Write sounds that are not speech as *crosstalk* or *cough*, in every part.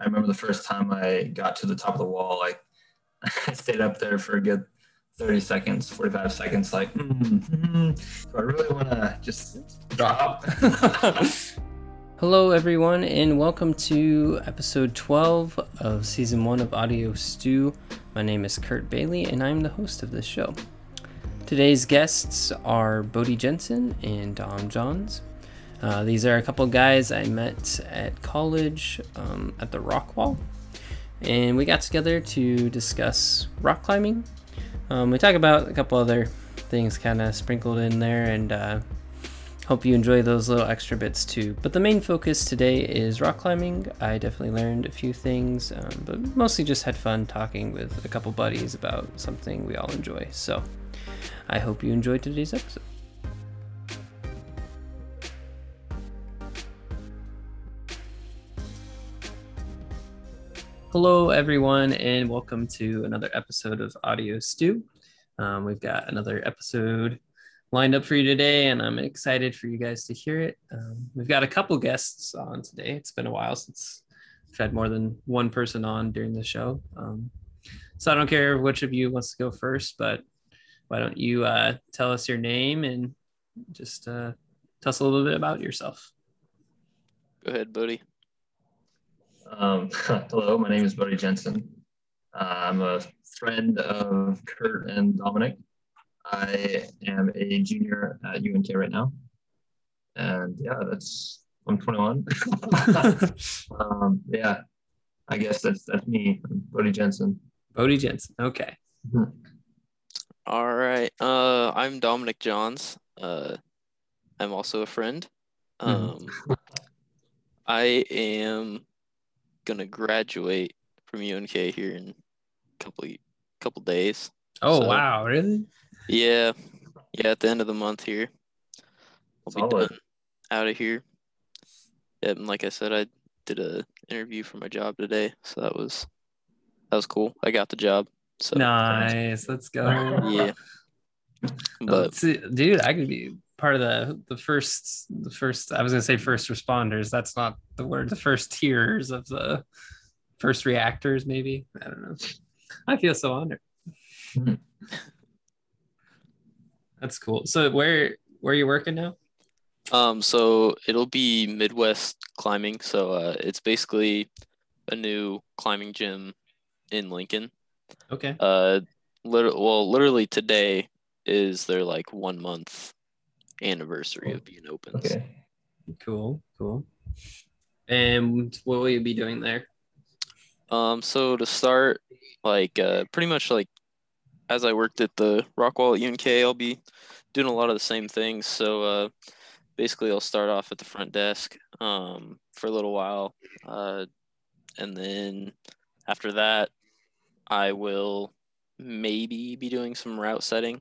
I remember the first time I got to the top of the wall, *laughs* I stayed up there for a good 30 seconds, 45 seconds, like, mm, mm, so I really want to just drop. *laughs* Hello, everyone, and welcome to episode 12 of season one of Audio Stew. My name is Kurt Bailey, and I'm the host of this show. Today's guests are Bodie Jensen and Dom Johns. Uh, these are a couple guys I met at college um, at the Rock Wall, and we got together to discuss rock climbing. Um, we talk about a couple other things kind of sprinkled in there, and uh, hope you enjoy those little extra bits too. But the main focus today is rock climbing. I definitely learned a few things, um, but mostly just had fun talking with a couple buddies about something we all enjoy. So I hope you enjoyed today's episode. Hello, everyone, and welcome to another episode of Audio Stew. Um, we've got another episode lined up for you today, and I'm excited for you guys to hear it. Um, we've got a couple guests on today. It's been a while since we've had more than one person on during the show. Um, so I don't care which of you wants to go first, but why don't you uh, tell us your name and just uh, tell us a little bit about yourself? Go ahead, Bodie. Um, *laughs* hello, my name is Bodie Jensen. Uh, I'm a friend of Kurt and Dominic. I am a junior at UNK right now. And yeah, that's, I'm 21. *laughs* um, yeah, I guess that's, that's me, Bodie Jensen. Bodie Jensen. Okay. Mhm. All right. Uh, I'm Dominic Johns. Uh, I'm also a friend. Um, I am gonna graduate from UNK here in a couple couple days. Oh, So- wow. Really? Yeah, yeah. At the end of the month here, I'll be done out of here. Yep, and like I said, I did a interview for my job today, so that was that was cool. I got the job. So Nice. Let's go. yeah. But Let's see- dude, I could be part of the the first the first I was gonna say first responders. That's not the word. The first tiers of the first reactors, maybe. I don't know. I feel so honored. Mhm. That's cool. So where where are you working now? Um, so it'll be Midwest climbing. So uh, it's basically a new climbing gym in Lincoln. Okay. Uh, lit- well, literally today is their like one month anniversary of being open. Okay. Cool. Cool. And what will you be doing there? Um, so to start, like uh, pretty much like as I worked at the Rockwall at UNK, I'll be doing a lot of the same things. So uh, basically, I'll start off at the front desk um, for a little while, uh, and then after that, I will maybe be doing some route setting.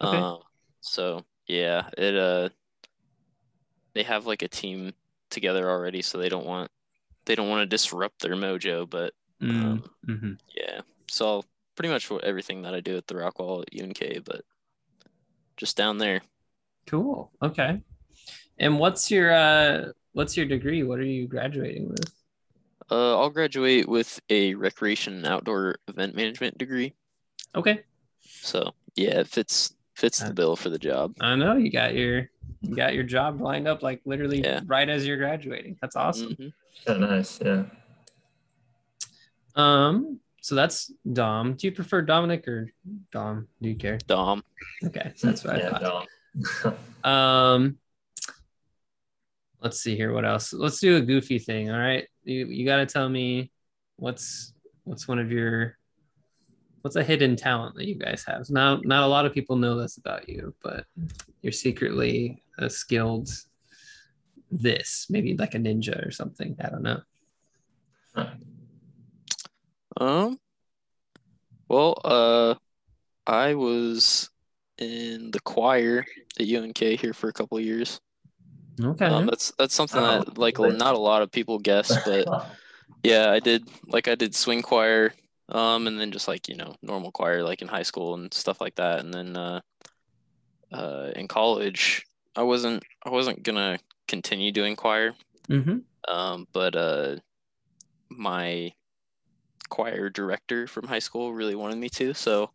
Okay. Um, so yeah, it uh, they have like a team together already, so they don't want they don't want to disrupt their mojo, but um, Mm-hmm. yeah. So pretty much everything that I do at the Rockwall at UNK, but just down there. Cool. Okay. And what's your uh what's your degree? What are you graduating with? Uh, I'll graduate with a recreation and outdoor event management degree. Okay. So yeah, it fits fits Uh, the bill for the job. I know you got your you got your job lined up like literally Yeah. right as you're graduating. That's awesome. Mhm. Yeah, nice. Yeah. Um so that's Dom. Do you prefer Dominic or Dom? Do you care? Dom. Okay, that's what I yeah, thought. no. *laughs* Um, let's see here. What else? Let's do a goofy thing. All right, you you got to tell me what's what's one of your what's a hidden talent that you guys have. Now, not a lot of people know this about you, but you're secretly a skilled this, maybe like a ninja or something. I don't know. Um. Well, uh, I was in the choir at UNK here for a couple of years. Okay. Um, that's that's something Oh, that like really? not a lot of people guess, but *laughs* yeah, I did like I did swing choir, um, and then just like you know normal choir like in high school and stuff like that, and then uh, uh, in college I wasn't I wasn't gonna continue doing choir, mm-hmm. um, but uh, my choir director from high school really wanted me to. So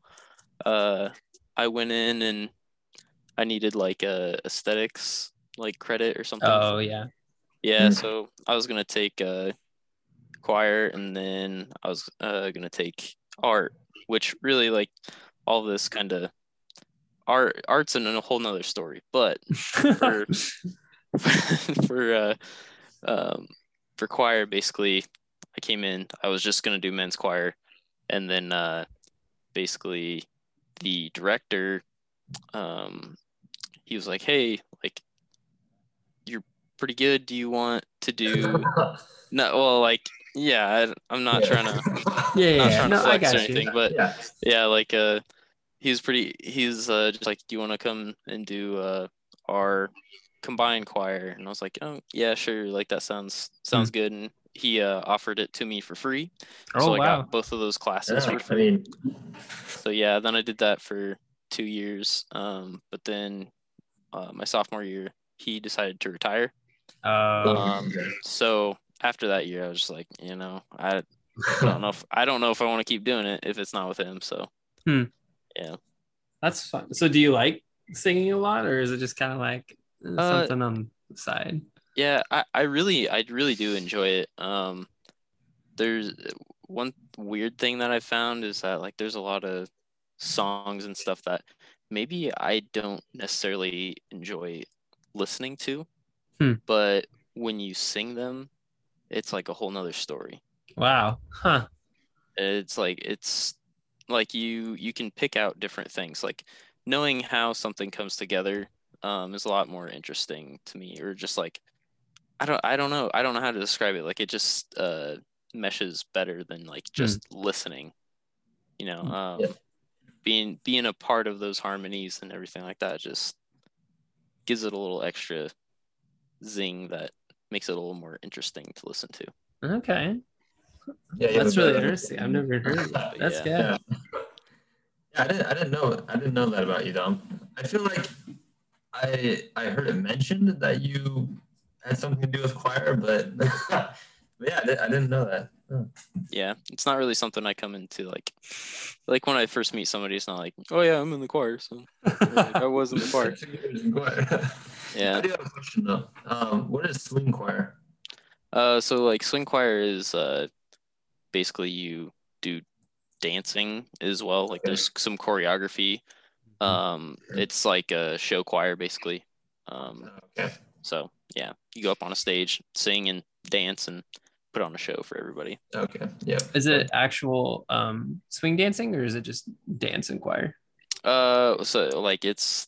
uh, I went in and I needed like a aesthetics like credit or something. Oh yeah. Yeah, Mm. so I was gonna take uh, choir and then I was uh, gonna take art, which really like all this kind of art art's in a whole nother story. But for *laughs* *laughs* for uh, um, for choir, basically, I came in. I was just gonna do men's choir, and then uh, basically the director, um, he was like, "Hey, like, you're pretty good. Do you want to do *laughs* no? Well, like, yeah, I, I'm not trying to." yeah, not yeah. trying No, to I flex or got you. anything, but yeah. yeah, like uh, he's pretty. He's uh, just like, do you want to come and do uh our combined choir? And I was like, oh yeah, sure. Like that sounds sounds good. And he uh offered it to me for free, Oh so I wow. got both of those classes Yeah, for I free. mean, so yeah, then I did that for two years. Um, but then uh, my sophomore year, he decided to retire. Uh, Um, so after that year, I was just like, you know, I I *laughs* don't know if I don't know if I want to keep doing it if it's not with him. So yeah. that's fun. So do you like singing a lot, or is it just kind of like uh, Uh, something on the side? Yeah, I, I really I really do enjoy it. Um there's one weird thing that I found is that like there's a lot of songs and stuff that maybe I don't necessarily enjoy listening to. Hmm. But when you sing them, it's like a whole nother story. Wow. Huh. It's like it's like you you can pick out different things. Like knowing how something comes together um, is a lot more interesting to me. Or just like I don't I don't know I don't know how to describe it. Like it just uh, meshes better than like just listening. You know, um, Yeah. being being a part of those harmonies and everything like that just gives it a little extra zing that makes it a little more interesting to listen to. Okay. yeah, That's really interesting. I've *laughs* never heard of that. That's Yeah. good. Yeah. Yeah, I didn't. I didn't know. I didn't know that about you, Dom. I feel like I I heard it mentioned that you had something to do with choir, but, but *laughs* yeah, I, did, I didn't know that. Huh. yeah it's not really something i come into like like when i first meet somebody it's not like oh yeah i'm in the choir so like, i was in the *laughs* choir Two years in choir. *laughs* I do have a question though. Um, what is swing choir? uh so like swing choir is uh basically you do dancing as well like Okay. there's some choreography um it's like a show choir basically um Okay. so yeah you go up on a stage sing and dance and put on a show for everybody Okay. Yeah. Is it actual um, swing dancing, or is it just dance and choir? uh so like it's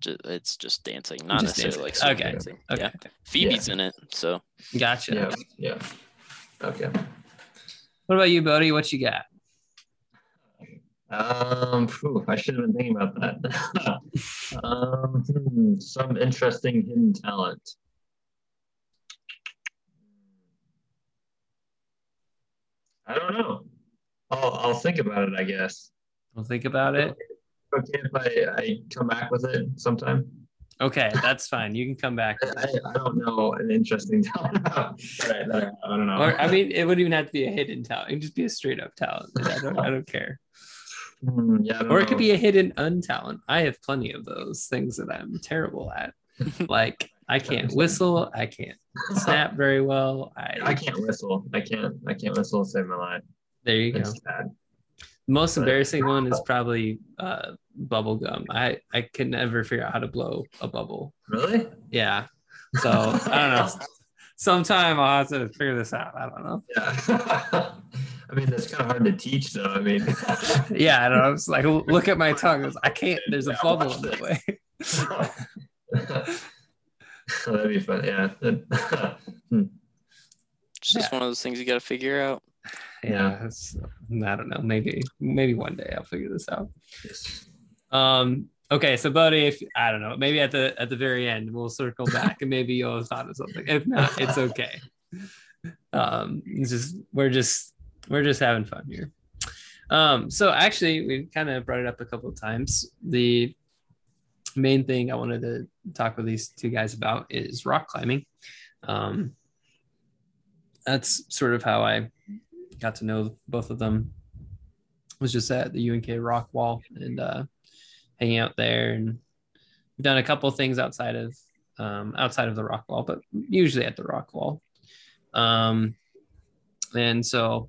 ju- it's just dancing not Just necessarily dancing. like swing Okay. dancing Okay. yeah Phoebe's in it, so Gotcha. Yeah. Yeah. Okay. What about you, Bodie? What you got? Um, phew, I should have been thinking about that. *laughs* um, hmm, some interesting hidden talent. I don't know. I'll, I'll think about it, I guess. We'll think about it. Okay, if I, I come back with it sometime. Okay, that's fine. You can come back. I, I don't know an interesting *laughs* talent. Right, I, I don't know. Or I mean, it wouldn't even have to be a hidden talent. It could just be a straight up talent. I don't, I don't care. Hmm, yeah, don't Or it could be a hidden untalent. I have plenty of those things that I'm terrible at. *laughs* Like I can't whistle. I can't snap very well. I, I can't whistle. I can't. I can't whistle to save my life. there you go. Sad. Most But- embarrassing one is probably uh, bubble gum. I I can never figure out how to blow a bubble. Really? Yeah. So I don't know. *laughs* Sometime I'll have to figure this out. I don't know. Yeah. *laughs* I mean, that's kind of hard to teach, though. I mean, *laughs* Yeah, I don't know. It's like look at my tongue. It's- I can't. There's a bubble in the way. That'd be fun. Yeah. *laughs* it's just one of those things you got to figure out. Yeah, it's, I don't know. Maybe maybe one day I'll figure this out. Yes. Um. Okay, so buddy, if I don't know, maybe at the at the very end we'll circle back and maybe you'll have thought of something. If not, it's okay. Um, it's just we're just we're just having fun here. Um, so actually, we kind of brought it up a couple of times. The main thing I wanted to talk with these two guys about is rock climbing. Um, that's sort of how I got to know both of them. Was just at the UNK Rock Wall and uh, hanging out there, and we've done a couple things outside of um, outside of the Rock Wall, but usually at the Rock Wall. Um, and so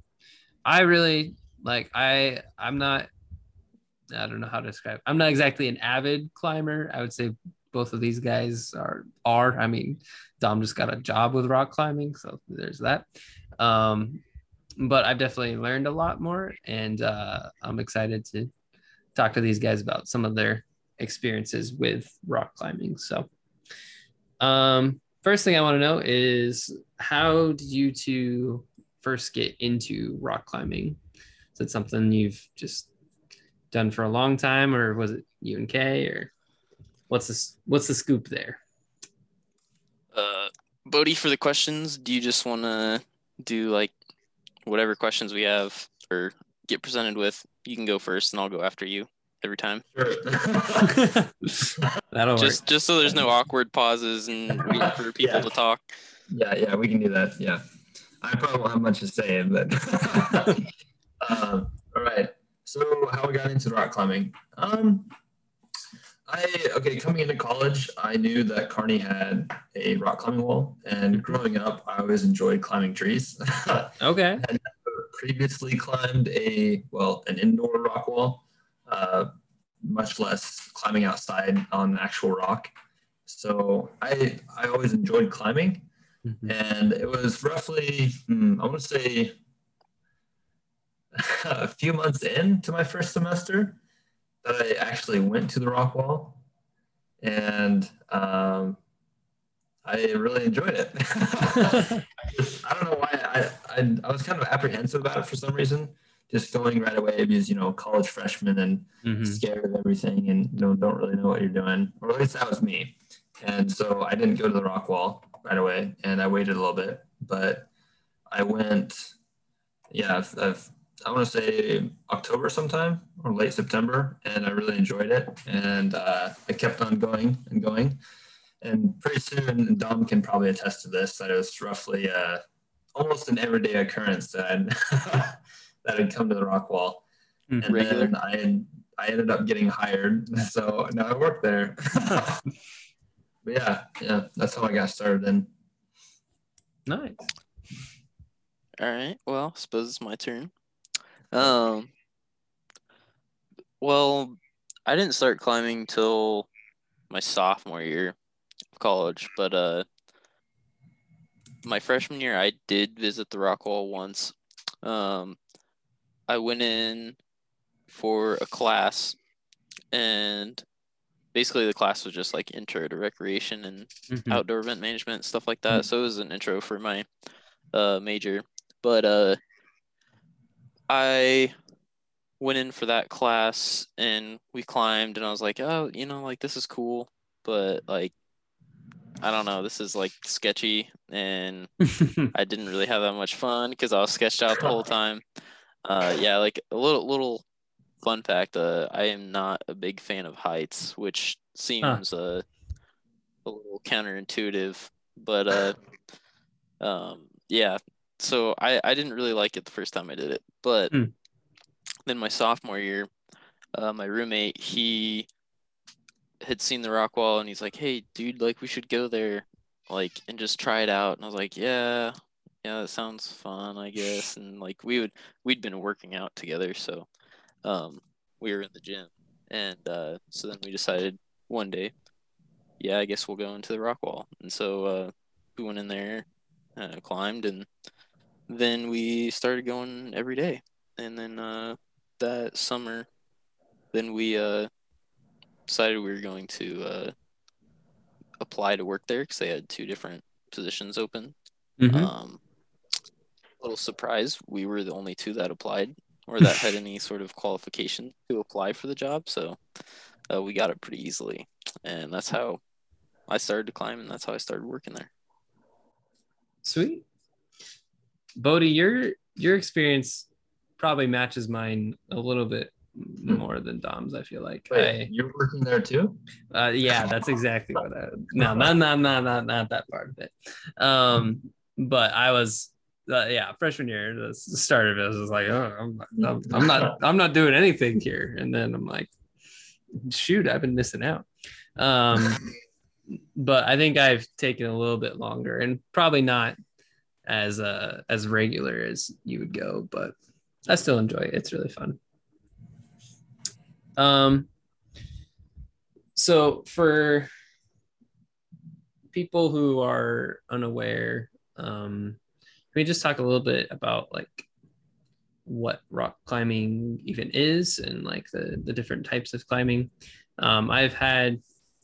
I really like I I'm not I don't know how to describe. I'm not exactly an avid climber. I would say both of these guys are are. I mean, Dom just got a job with rock climbing, so there's that. Um, but I've definitely learned a lot more, and uh, I'm excited to talk to these guys about some of their experiences with rock climbing. So, um, first thing I want to know is how did you two first get into rock climbing? Is it something you've just done for a long time, or was it UNK, or what's this? What's the scoop there? Uh, Bodie, for the questions, do you just want to do like whatever questions we have or get presented with? You can go first, and I'll go after you every time. Sure. *laughs* *laughs* That'll Just work. just so there's no awkward pauses and waiting for people Yeah. to talk. yeah, yeah, we can do that. Yeah. I probably won't have much to say, but *laughs* um, all right. So how I got into rock climbing. Um I okay, coming into college, I knew that Kearney had a rock climbing wall, and growing up, I always enjoyed climbing trees. *laughs* Okay. I previously climbed a well an indoor rock wall uh, much less climbing outside on actual rock so i i always enjoyed climbing Mhm. and it was roughly hmm, i want to say *laughs* a few months into my first semester that i actually went to the rock wall and um, i really enjoyed it just- *laughs* I don't know why I, I I was kind of apprehensive about it for some reason. Just going right away because you know college freshman and Mhm. scared of everything and you know don't really know what you're doing. Or at least that was me. And so I didn't go to the rock wall right away, and I waited a little bit. But I went, yeah, I've, I've, I want to say October sometime or late September, and I really enjoyed it. And uh, I kept on going and going and pretty soon Dom can probably attest to this that it was roughly uh, almost an everyday occurrence that I'd, *laughs* that had come to the rock wall Mm, and regular. then I had, I ended up getting hired *laughs* so now I work there *laughs* but yeah yeah that's how I got started in Nice. All right. Well, I suppose it's my turn. Um. Well, I didn't start climbing till my sophomore year of college, but uh, my freshman year I did visit the rock wall once. Um, I went in for a class, and basically the class was just like intro to recreation and Mhm. outdoor event management stuff like that. So it was an intro for my uh, major. But uh, I went in for that class and we climbed, and I was like, oh, you know, like this is cool, but like I don't know, this is like sketchy, and *laughs* I didn't really have that much fun because I was sketched out the whole *laughs* time. Uh, yeah, like a little little fun fact. Uh, I am not a big fan of heights, which seems uh, a little counterintuitive, but uh, *laughs* um, yeah. So I I didn't really like it the first time I did it, but Hmm. then my sophomore year, uh, my roommate he had seen the rock wall and he's like, "Hey, dude, like we should go there, like and just try it out." And I was like, "Yeah, yeah, that sounds fun, I guess." And like we would we'd been working out together, so um we were in the gym. And uh so then we decided one day, yeah, I guess we'll go into the rock wall. And so uh we went in there, uh, climbed and then we started going every day. And then uh that summer then we uh decided we were going to uh apply to work there because they had two different positions open. Mhm. Um, little surprise, we were the only two that applied or that had *laughs* any sort of qualification to apply for the job. So uh, we got it pretty easily. And that's how I started to climb, and that's how I started working there. Sweet. Bodie, your your experience probably matches mine a little bit more than Dom's. I feel like. Wait, you're working there too uh, yeah, that's exactly what I. No, not not not not not that part of it. Um, but I was uh, yeah, freshman year, the start of it I was like, oh, I'm, I'm, I'm not, I'm not doing anything here. And then I'm like, shoot, I've been missing out. Um, but I think I've taken a little bit longer and probably not as uh as regular as you would go, but I still enjoy it. It's really fun. Um, so for people who are unaware, um, can we just talk a little bit about like what rock climbing even is and like the the different types of climbing? Um, I've had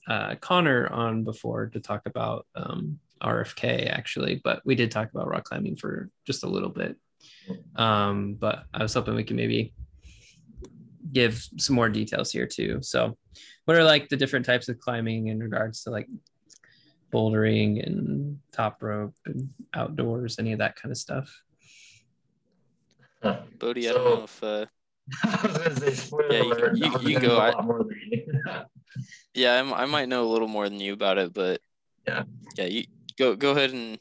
uh, Connor on before to talk about um, RFK actually, but we did talk about rock climbing for just a little bit. Um, but I was hoping we could maybe give some more details here too. So, what are like the different types of climbing in regards to like bouldering and top rope and outdoors, any of that kind of stuff? Huh. Bodie, so, I don't know if. Uh... *laughs* yeah, you, you, you, go. I, *laughs* yeah, I'm, I might know a little more than you about it, but yeah, yeah, you go go ahead and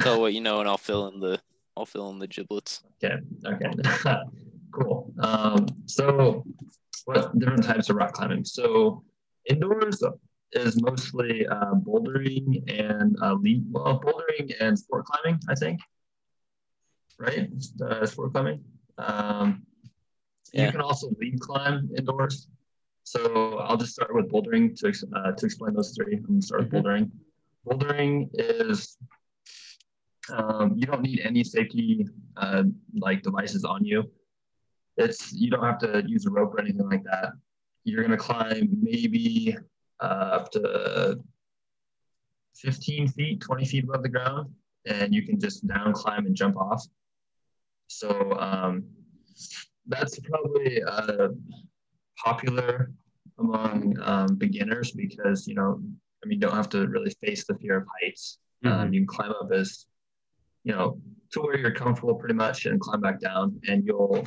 tell what you know, and I'll fill in the I'll fill in the giblets. Okay. Okay. *laughs* cool. Um, so, what different types of rock climbing? So, indoors is mostly uh, bouldering and uh, lead, well, bouldering and sport climbing, I think. Right? Uh, sport climbing. Um, yeah. You can also lead climb indoors. So I'll just start with bouldering to, uh, to explain those three. I'm going to start with mm-hmm. bouldering. Bouldering is um, you don't need any safety uh, like devices on you. It's you don't have to use a rope or anything like that. You're gonna climb maybe uh, up to 15 feet, 20 feet above the ground, and you can just down climb and jump off. So um, that's probably uh, popular among um, beginners because you know I mean, you don't have to really face the fear of heights. Um, mm-hmm. Um, you can climb up as, you know, to where you're comfortable pretty much and climb back down and you'll,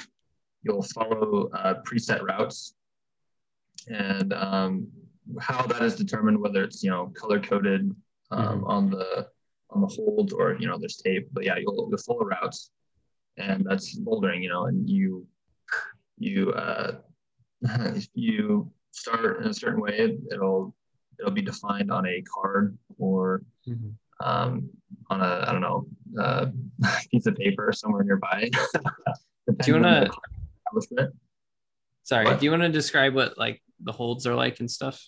you'll follow uh, preset routes and um, how that is determined, whether it's, you know, color coded um, mm-hmm. on the, on the hold or, you know, there's tape, but yeah, you'll, you'll follow routes and that's bouldering, you know, and you, you, uh, *laughs* if you start in a certain way, it'll it'll be defined on a card or mm-hmm. um, on a I don't know uh, *laughs* piece of paper somewhere nearby. *laughs* do you want to? Sorry, do you want to describe what like the holds are like and stuff?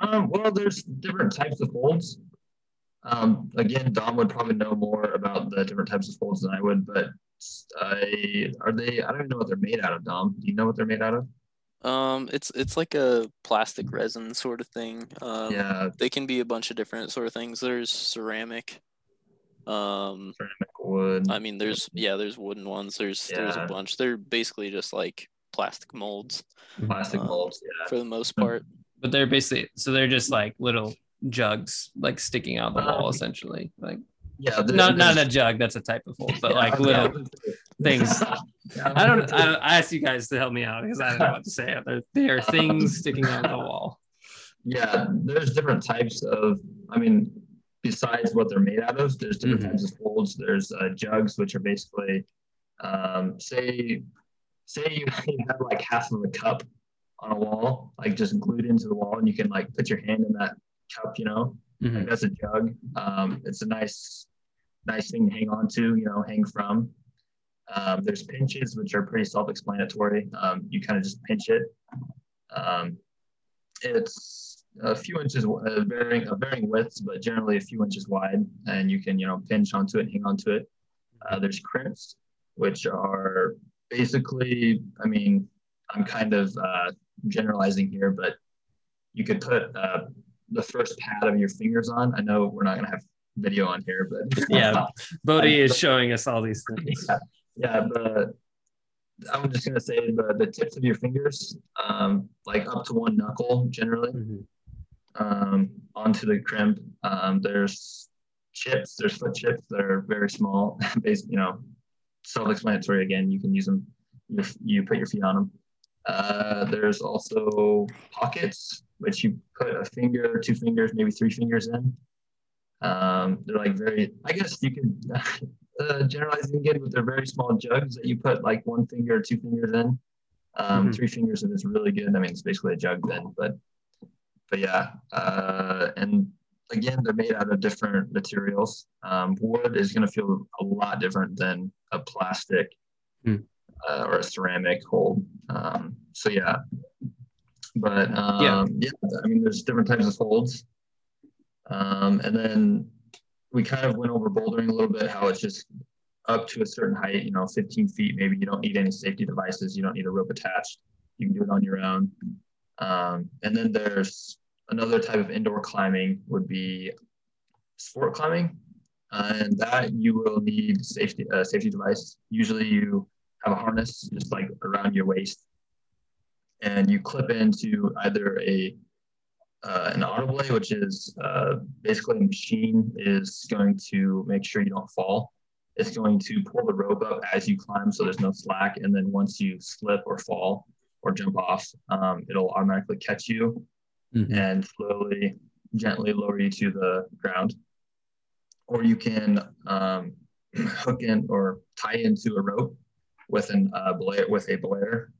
Um, well, there's different types of holds. Um, again, Dom would probably know more about the different types of holds than I would, but I are they? I don't even know what they're made out of. Dom, do you know what they're made out of? Um, it's it's like a plastic resin sort of thing. Um, yeah. They can be a bunch of different sort of things. There's ceramic. Um, ceramic wood. I mean, there's yeah, there's wooden ones. There's yeah. there's a bunch. They're basically just like plastic molds. Plastic um, molds, yeah. For the most part. But they're basically so they're just like little jugs like sticking out the wall essentially like yeah not not a jug that's a type of hold but *laughs* yeah, like little yeah. Things *laughs* i don't I, I asked you guys to help me out because i don't know what to say there, there are things sticking out of the wall yeah there's different types of i mean besides what they're made out of there's different mm-hmm. types of holds there's uh, jugs which are basically um, say say you, you *laughs* have like half of a cup on a wall like just glued into the wall and you can like put your hand in that cup you know mm-hmm. like that's a jug um, it's a nice nice thing to hang on to, you know, hang from. Um, there's pinches, which are pretty self-explanatory. Um, you kind of just pinch it. Um, it's a few inches, uh, varying, uh, varying widths, but generally a few inches wide, and you can, you know, pinch onto it, hang onto it. Uh, there's crimps, which are basically, I mean, I'm kind of uh, generalizing here, but you could put uh, the first pad of your fingers on. I know we're not going to have video on here, but yeah, *laughs* Bodie is showing us all these things. *laughs* Yeah, yeah but I'm just gonna say the the tips of your fingers, um, like up to one knuckle generally, mm-hmm. um, onto the crimp. Um, there's chips, there's foot chips that are very small, *laughs* based, you know, self-explanatory. Again, you can use them. You, you put your feet on them. Uh, there's also pockets, which you put a finger, two fingers, maybe three fingers in. Um, they're like very, I guess you could, *laughs* uh, generalizing again, but they're very small jugs that you put like one finger or two fingers in. Um, Mhm. Three fingers and it's really good. I mean, it's basically a jug then, but but yeah, uh, and again, they're made out of different materials. Um, wood is going to feel a lot different than a plastic Hmm. uh, or a ceramic hold. Um, so yeah, but um, Yeah. yeah. I mean, there's different types of holds, um, and then we kind of went over bouldering a little bit, how it's just up to a certain height, you know, 15 feet. Maybe you don't need any safety devices. You don't need a rope attached. You can do it on your own. Um, and then there's another type of indoor climbing would be sport climbing, uh, and that you will need safety uh, safety device. Usually, you have a harness just like around your waist, and you clip into either a uh, an auto belay, which is uh, basically a machine is going to make sure you don't fall. It's going to pull the rope up as you climb, so there's no slack. And then once you slip or fall or jump off, um, it'll automatically catch you Mhm. and slowly, gently lower you to the ground. Or you can um, *clears throat* hook in or tie into a rope with an uh, with a belayer,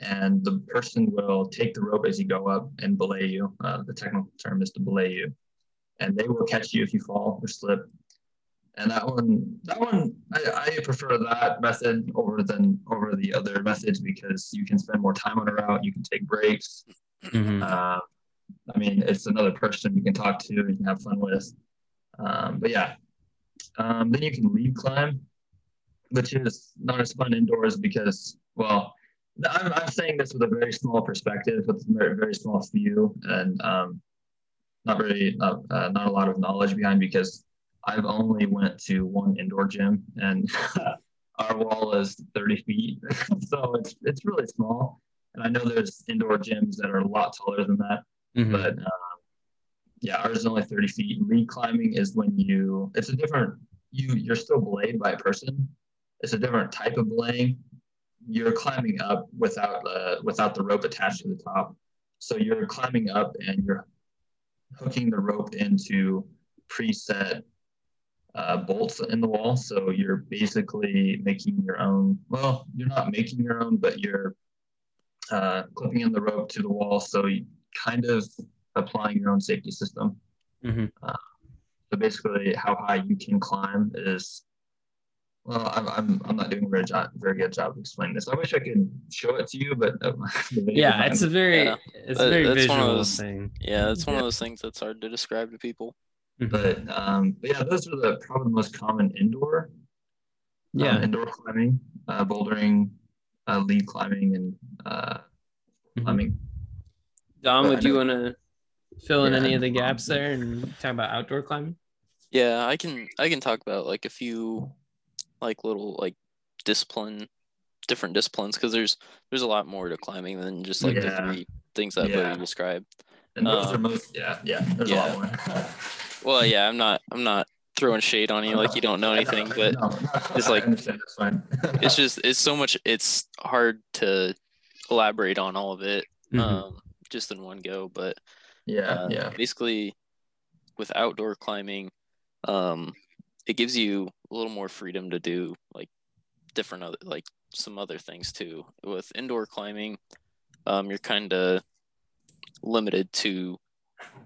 and the person will take the rope as you go up and belay you. Uh, the technical term is to belay you, and they will catch you if you fall or slip. And that one, that one, I, I prefer that method over than over the other methods because you can spend more time on a route. You can take breaks. Mhm. Uh, I mean, it's another person you can talk to, you can have fun with. Um, but yeah, um, then you can lead climb, which is not as fun indoors because, well, I'm, I'm saying this with a very small perspective, with a very, very small view, and um, not very, not, uh, not a lot of knowledge behind because I've only went to one indoor gym and *laughs* our wall is 30 feet, *laughs* so it's it's really small. And I know there's indoor gyms that are a lot taller than that, Mhm. but um, yeah, ours is only 30 feet. Lead climbing is when you, it's a different, you you're still belayed by a person. It's a different type of belaying. You're climbing up without uh, without the rope attached to the top. So you're climbing up and you're hooking the rope into preset uh, bolts in the wall. So you're basically making your own. Well, you're not making your own, but you're uh, clipping in the rope to the wall. So you kind of applying your own safety system. Mhm. So basically, how high you can climb is. Well, I'm, I'm, I'm not doing a very, job, very good job of explaining this. I wish I could show it to you, but uh, *laughs* the video Yeah, it's a very Yeah. it's a very that's one of those- thing. Yeah, it's one Yeah. of those things that's hard to describe to people. Mhm. but um, but yeah, those are the probably the most common indoor um, Yeah. indoor climbing, uh, bouldering, uh, lead climbing, and uh, Mhm. climbing. Dom, But would you want to fill in Yeah, any of the um, gaps there and talk about outdoor climbing? Yeah, I can I can talk about like a few like little like discipline different disciplines because there's there's a lot more to climbing than just like Yeah. the three things that Yeah. Bodie described. And those Uh, are most yeah yeah. There's a yeah. lot more. *laughs* Well, yeah, I'm not I'm not throwing shade on you like you don't know anything, but No, *laughs* it's like- understand, that's fine. *laughs* it's just it's so much it's hard to elaborate on all of it Mhm. um just in one go but yeah uh, yeah basically with outdoor climbing um it gives you a little more freedom to do like different other like some other things too. With indoor climbing um you're kind of limited to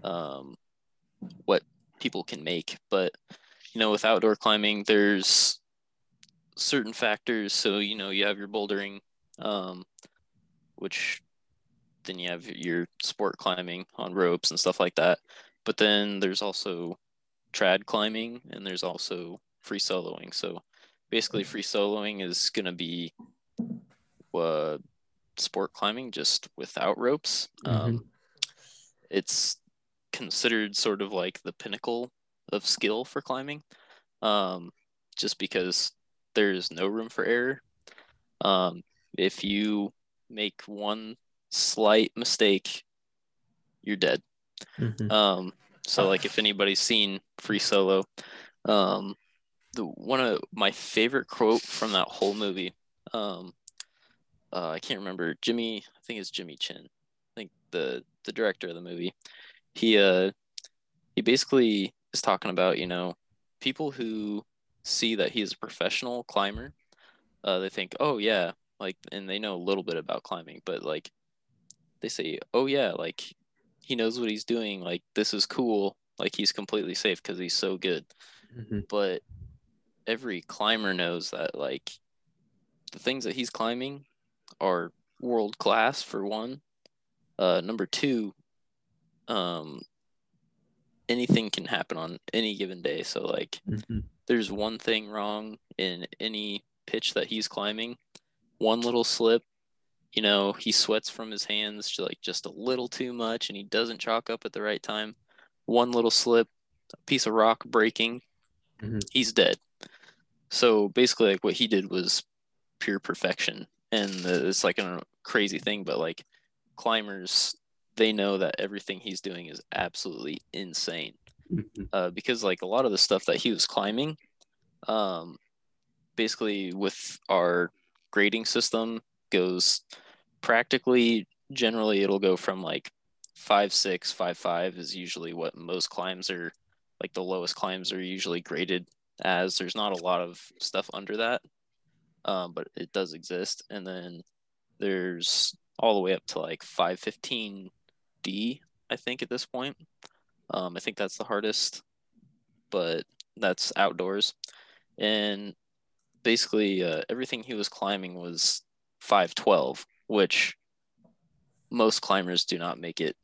um what people can make. But you know with outdoor climbing there's certain factors. So you know you have your bouldering um which then you have your sport climbing on ropes and stuff like that. But then there's also trad climbing and there's also free soloing. So basically free soloing is going to be uh, sport climbing just without ropes. Um, it's considered sort of like the pinnacle of skill for climbing um, just because there's no room for error. Um, if you make one slight mistake you're dead. Mhm. um, so like if anybody's seen Free Solo, um, the one of my favorite quote from that whole movie, um, uh, I can't remember Jimmy. I think it's Jimmy Chin. I think the the director of the movie. He uh he basically is talking about you know people who see that he's a professional climber, uh, they think, oh yeah, like, and they know a little bit about climbing, but like, they say, oh yeah, like he knows what he's doing. Like this is cool. Like he's completely safe because he's so good. Mhm. But every climber knows that like the things that he's climbing are world class for one. Uh, number two, um, anything can happen on any given day. So like Mhm. there's one thing wrong in any pitch that he's climbing, one little slip, you know, he sweats from his hands to like just a little too much and he doesn't chalk up at the right time. One little slip, a piece of rock breaking, Mhm. he's dead. So basically, like what he did was pure perfection. And it's like a crazy thing, but like climbers, they know that everything he's doing is absolutely insane Mhm. uh, because like a lot of the stuff that he was climbing, um, basically with our grading system goes practically generally it'll go from like five six five five is usually what most climbs are like the lowest climbs are usually graded as. There's not a lot of stuff under that um, but it does exist. And then there's all the way up to like 515d i think at this point. Um, I think that's the hardest, but that's outdoors. And basically, uh, everything he was climbing was 512, which most climbers do not make it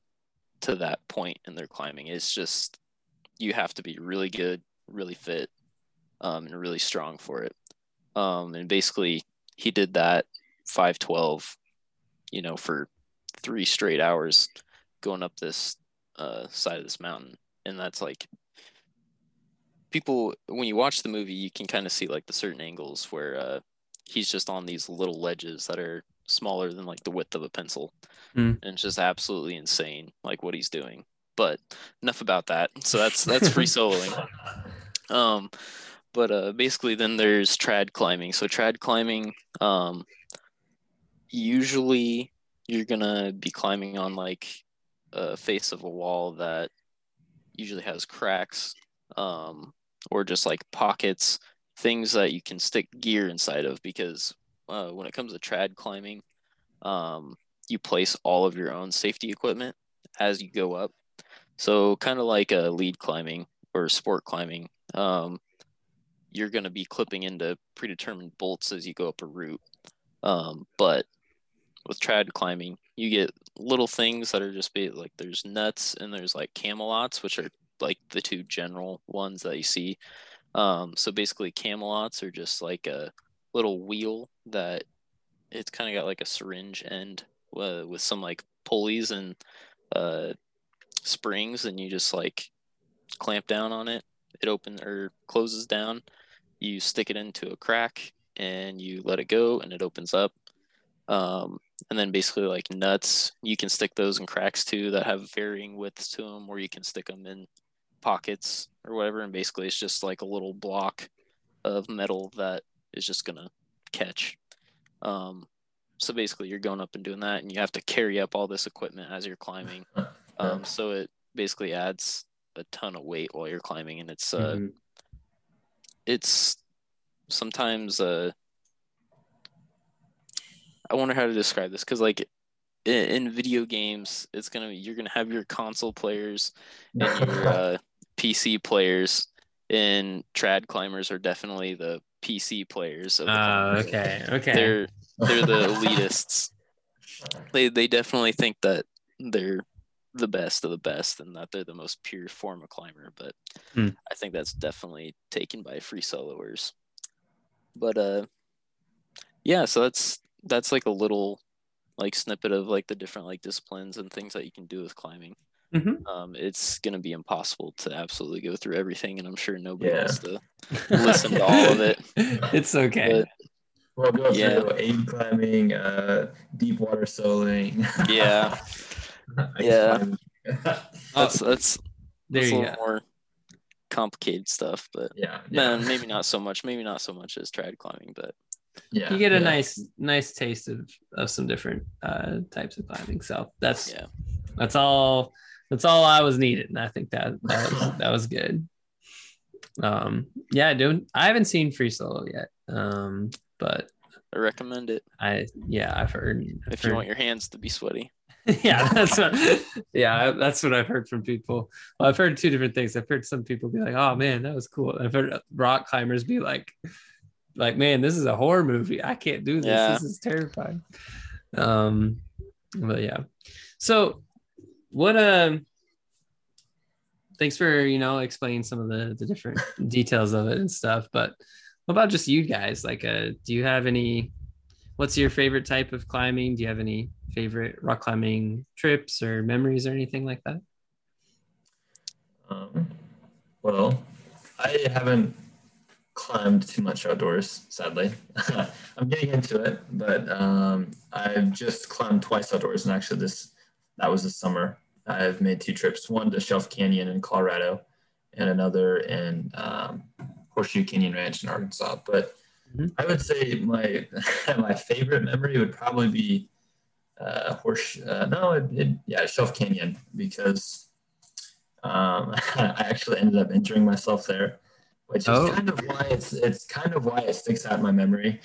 to that point in their climbing. It's just you have to be really good, really fit, um, and really strong for it. Um, and basically, he did that 512, you know, for three straight hours going up this uh, side of this mountain, and that's like people when you watch the movie, you can kind of see like the certain angles where uh, he's just on these little ledges that are smaller than like the width of a pencil, Mm. and it's just absolutely insane, like what he's doing. But enough about that. So that's *laughs* that's free soloing. Um, but uh, basically, then there's trad climbing. So trad climbing, um, usually you're gonna be climbing on like a face of a wall that usually has cracks, um, or just like pockets, things that you can stick gear inside of. Because uh, when it comes to trad climbing, um, you place all of your own safety equipment as you go up. So kind of like a lead climbing or sport climbing, um, you're going to be clipping into predetermined bolts as you go up a route. Um, but with trad climbing, you get little things that are just be like there's nuts and there's like Camalots, which are like the two general ones that you see. Um, so basically, Camalots are just like a little wheel that it's kind of got like a syringe end uh, with some like pulleys and uh, springs, and you just like clamp down on it. It opens or closes down. You stick it into a crack and you let it go, and it opens up. Um, and then basically like nuts, you can stick those in cracks too that have varying widths to them, or you can stick them in pockets or whatever. And basically, it's just like a little block of metal that is just gonna catch. Um, so basically, you're going up and doing that, and you have to carry up all this equipment as you're climbing. *laughs* Um, so it basically adds a ton of weight while you're climbing, and it's uh, Mhm. it's sometimes uh I wonder how to describe this because like in, in video games it's gonna be, you're gonna have your console players and your *laughs* uh, PC players and trad climbers are definitely the PC players of the Oh, climbers. okay. Okay. they're they're the *laughs* elitists they they definitely think that they're the best of the best and that they're the most pure form of climber but Hmm. i think that's definitely taken by free soloers but uh yeah so that's that's like a little like snippet of like the different like disciplines and things that you can do with climbing Mhm. um it's going to be impossible to absolutely go through everything and i'm sure nobody Yeah. wants to *laughs* listen to all of it. It's okay. We'll go Yeah. through aid climbing, uh, deep water soloing. Yeah. *laughs* Yeah. *laughs* that's that's there that's a little go. more complicated stuff but yeah. man yeah. maybe not so much maybe not so much as trad climbing but Yeah. You get a yeah. nice, nice taste of, of some different uh, types of climbing. So that's yeah that's all. That's all I was needed, and I think that that was, that was good. Um, yeah, dude, I haven't seen Free Solo yet. Um, but I recommend it I yeah, I've heard. I've if you want your hands to be sweaty. *laughs* yeah, that's what. Yeah, that's what I've heard from people. Well, I've heard two different things. I've heard some people be like, "Oh man, that was cool." I've heard rock climbers be like, "Like man, this is a horror movie. I can't do this. Yeah. This is terrifying." Um, but yeah. So, what? Um, thanks for you know explaining some of the the different *laughs* details of it and stuff. But what about just you guys? Like, uh, do you have any? What's your favorite type of climbing? Do you have any favorite rock climbing trips or memories or anything like that? Um, well, I haven't climbed too much outdoors, sadly. *laughs* I'm getting into it, but um, I've just climbed twice outdoors, and actually, this that was this summer. I've made two trips: one to Shelf Canyon in Colorado, and another in um, Horseshoe Canyon Ranch in Arkansas. But Mhm. I would say my *laughs* my favorite memory would probably be uh, horse. Uh, no, it, it, yeah, Shelf Canyon because um, *laughs* I actually ended up injuring myself there, which is Oh. kind of why it's it's kind of why it sticks out in my memory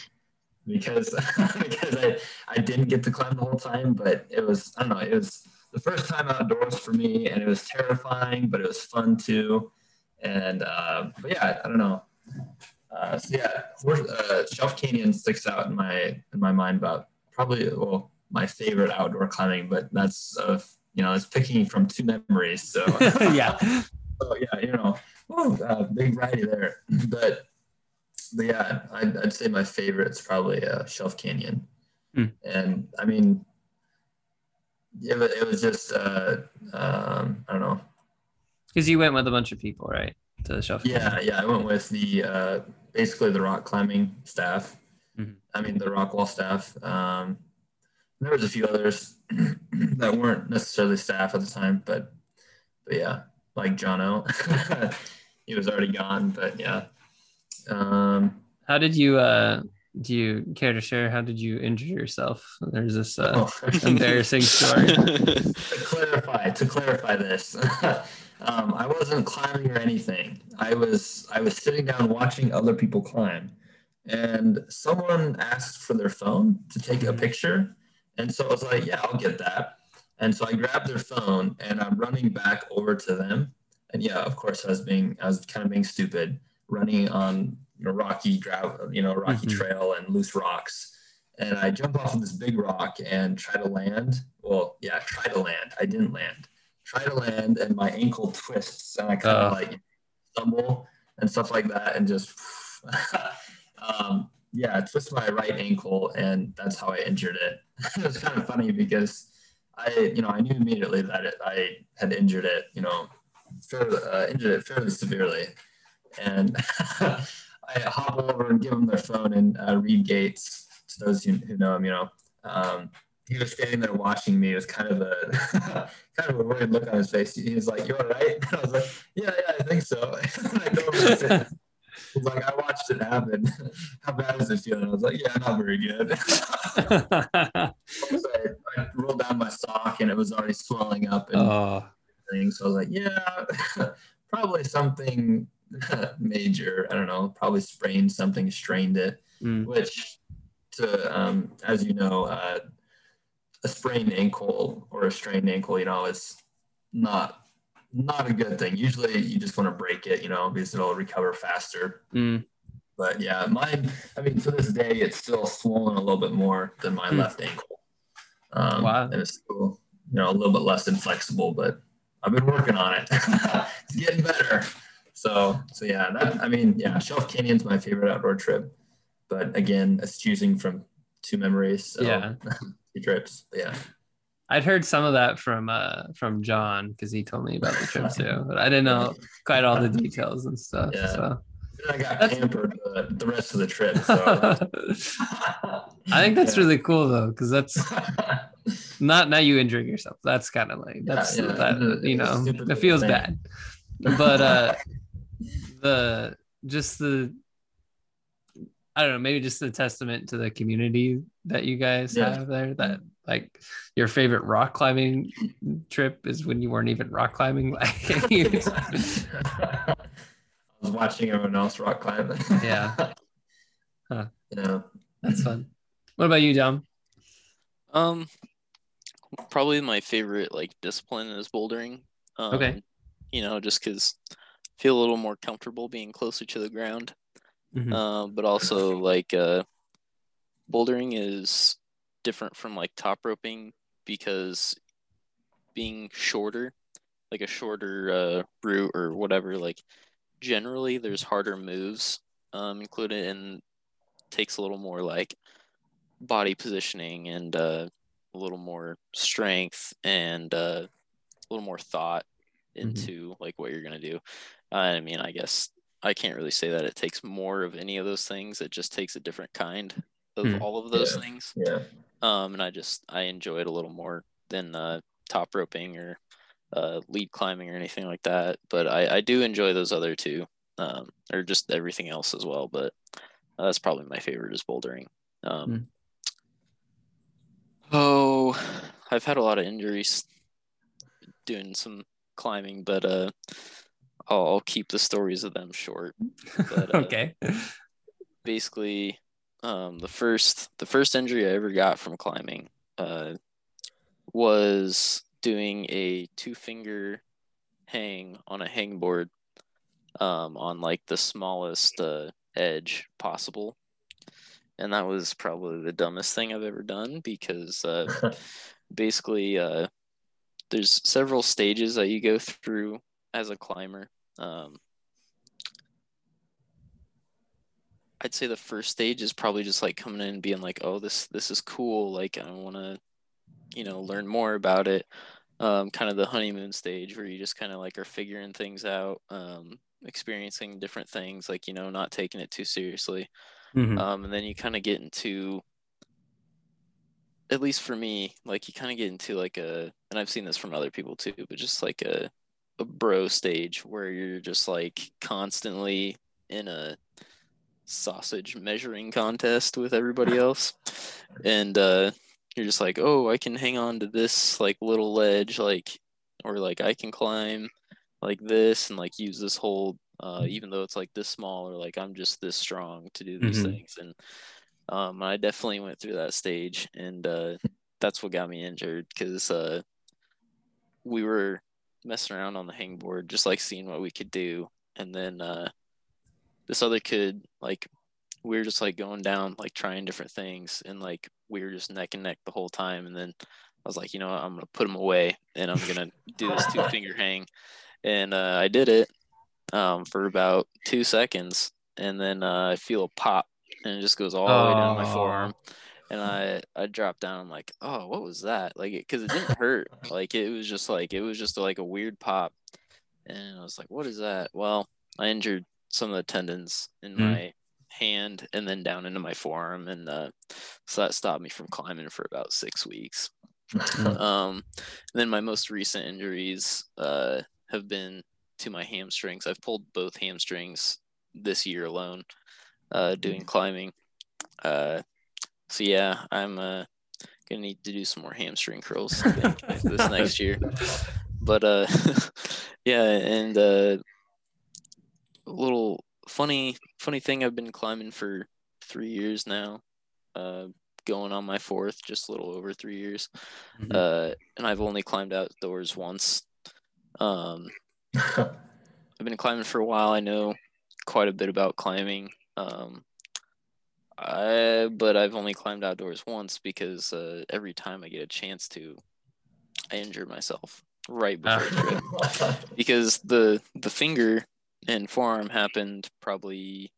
because *laughs* because I I didn't get to climb the whole time, but it was I don't know it was the first time outdoors for me, and it was terrifying, but it was fun too, and uh, but yeah, I don't know. Uh, so yeah, horse, uh, Shelf Canyon sticks out in my in my mind about probably well my favorite outdoor climbing, but that's uh, you know it's picking from two memories. So *laughs* yeah. *laughs* so yeah, you know, woo, uh, big variety there. *clears throat* But but yeah, I'd, I'd say my favorite's probably uh, Shelf Canyon, Hmm. and I mean, it, wa- it was just uh, um, I don't know. Because you went with a bunch of people, right? To the shelf. Yeah, yeah, I went with the uh, basically the rock climbing staff. Mhm. I mean the rock wall staff. Um, there was a few others *clears throat* that weren't necessarily staff at the time, but but yeah, like Jono, *laughs* he was already gone. But yeah, um, How did you uh do you care to share? How did you injure yourself? There's this uh oh, embarrassing *laughs* story. to clarify to clarify this *laughs* um, i wasn't climbing or anything. I was i was sitting down watching other people climb. And someone asked for their phone to take a picture. And so i was like yeah i'll get that. And so i grabbed their phone and i'm running back over to them. And yeah of course i was being i was kind of being stupid running on you know, rocky gravel you know rocky Mhm. trail and loose rocks and I jump off of this big rock and try to land. Well, yeah, try to land. I didn't land. Try to land, and my ankle twists, and I kind of Oh. like stumble and stuff like that, and just *laughs* um, yeah, I twist my right ankle, and that's how I injured it. *laughs* it was kind of funny because I, you know, I knew immediately that it, I had injured it, you know, fairly, uh, injured it fairly severely, and *laughs* I hop over and give them their phone, and uh, Reed Gates, to those who, who know him, you know, um, he was standing there watching me. It was kind of a *laughs* kind of a weird look on his face. He was like, "You all right?" *laughs* I was like, "Yeah, yeah, I think so." *laughs* I go over. He's like, "I watched it happen. How bad is it feeling?" I was like, "Yeah, not very good." so I, I rolled down my sock, and it was already swelling up and oh. So I was like, "Yeah, probably something *laughs* major. I don't know. Probably sprained something, strained it." mm, which to um, as you know uh, a sprained ankle or a strained ankle you know is not not a good thing usually you just want to break it you know because it'll recover faster mm. but yeah mine i mean to this day it's still swollen a little bit more than my Hmm. left ankle um, Wow. and it's still you know a little bit less inflexible but i've been working on it *laughs* it's getting better so so yeah that i mean yeah shelf canyon's my favorite outdoor trip but again it's choosing from two memories so Yeah. *laughs* two trips yeah I'd heard some of that from uh from John because he told me about the trip too, but I didn't know quite all the details and stuff. Yeah. So i got That's- pampered the, the rest of the trip so *laughs* I think that's Yeah. really cool though, because that's *laughs* not not you injuring yourself. That's kind of like that's yeah. that you know it feels thing. bad, but uh the just the I don't know maybe just the testament to the community that you guys Yeah. have there that like your favorite rock climbing trip is when you weren't even rock climbing *laughs* like you- was watching everyone else rock climb. Yeah. *laughs* Huh. Yeah. That's fun. What about you, Dom? Um, probably my favorite like discipline is bouldering. Um, Okay. You know, just because I feel a little more comfortable being closer to the ground. Mhm. Um, but also like uh, bouldering is different from like top roping because being shorter, like a shorter uh, route or whatever, like generally there's harder moves um, included and takes a little more like body positioning and uh, a little more strength and uh, a little more thought into like what you're gonna do. I mean, I guess I can't really say that it takes more of any of those things. It just takes a different kind of Hmm. all of those Yeah. things. Yeah. Um, and I just I enjoy it a little more than uh, top roping or uh, lead climbing or anything like that. But I, I do enjoy those other two, um, or just everything else as well. But uh, that's probably my favorite is bouldering. Um, Hmm. Oh, I've had a lot of injuries doing some climbing, but uh, I'll, I'll keep the stories of them short. But, *laughs* uh, okay. basically um, the first the first injury I ever got from climbing uh, was doing a two finger hang on a hangboard um, on like the smallest uh, edge possible. And that was probably the dumbest thing I've ever done because uh, *laughs* basically uh, there's several stages that you go through as a climber. Um, I'd say the first stage is probably just like coming in and being like, oh, this this is cool. Like I want to, you know, learn more about it. Um, kind of the honeymoon stage where you just kind of like are figuring things out, um, experiencing different things, like you know, not taking it too seriously. Mhm. Um, and then you kind of get into, at least for me, like you kind of get into like a, and I've seen this from other people too, but just like a, a bro stage where you're just like constantly in a sausage measuring contest with everybody *laughs* else, and uh, you're just like, oh, I can hang on to this like little ledge, like, or like I can climb like this and like use this hold uh, even though it's like this small or like I'm just this strong to do these Mhm. things. And um, I definitely went through that stage, and uh, that's what got me injured because uh, we were messing around on the hangboard, just like seeing what we could do, and then uh, this other kid, like, we were just like going down, like trying different things, and like we were just neck and neck the whole time, and then. I was like, you know, what? I'm gonna put him away, and I'm gonna do this two *laughs* finger hang, and uh, I did it, um, for about two seconds, and then uh, I feel a pop, and it just goes all the way down my forearm, and I I dropped down. I'm like, oh, what was that? Like, because it, didn't hurt. *laughs* Like it was just like it was just like a weird pop, and I was like, what is that? Well, I injured some of the tendons in Mm. my hand and then down into my forearm, and uh, so that stopped me from climbing for about six weeks. Um, and then my most recent injuries uh, have been to my hamstrings. I've pulled both hamstrings this year alone, uh, doing climbing. Uh, so yeah, I'm uh, gonna need to do some more hamstring curls I think, *laughs* this next year. But uh, *laughs* yeah, and uh, a little funny funny thing. I've been climbing for three years now. Uh, going on my fourth, just a little over three years Mhm. uh, and I've only climbed outdoors once. Um, *laughs* I've been climbing for a while. I know quite a bit about climbing. Um, I but I've only climbed outdoors once because uh, every time I get a chance to, I injure myself right before the trip *laughs* because the the finger and forearm happened probably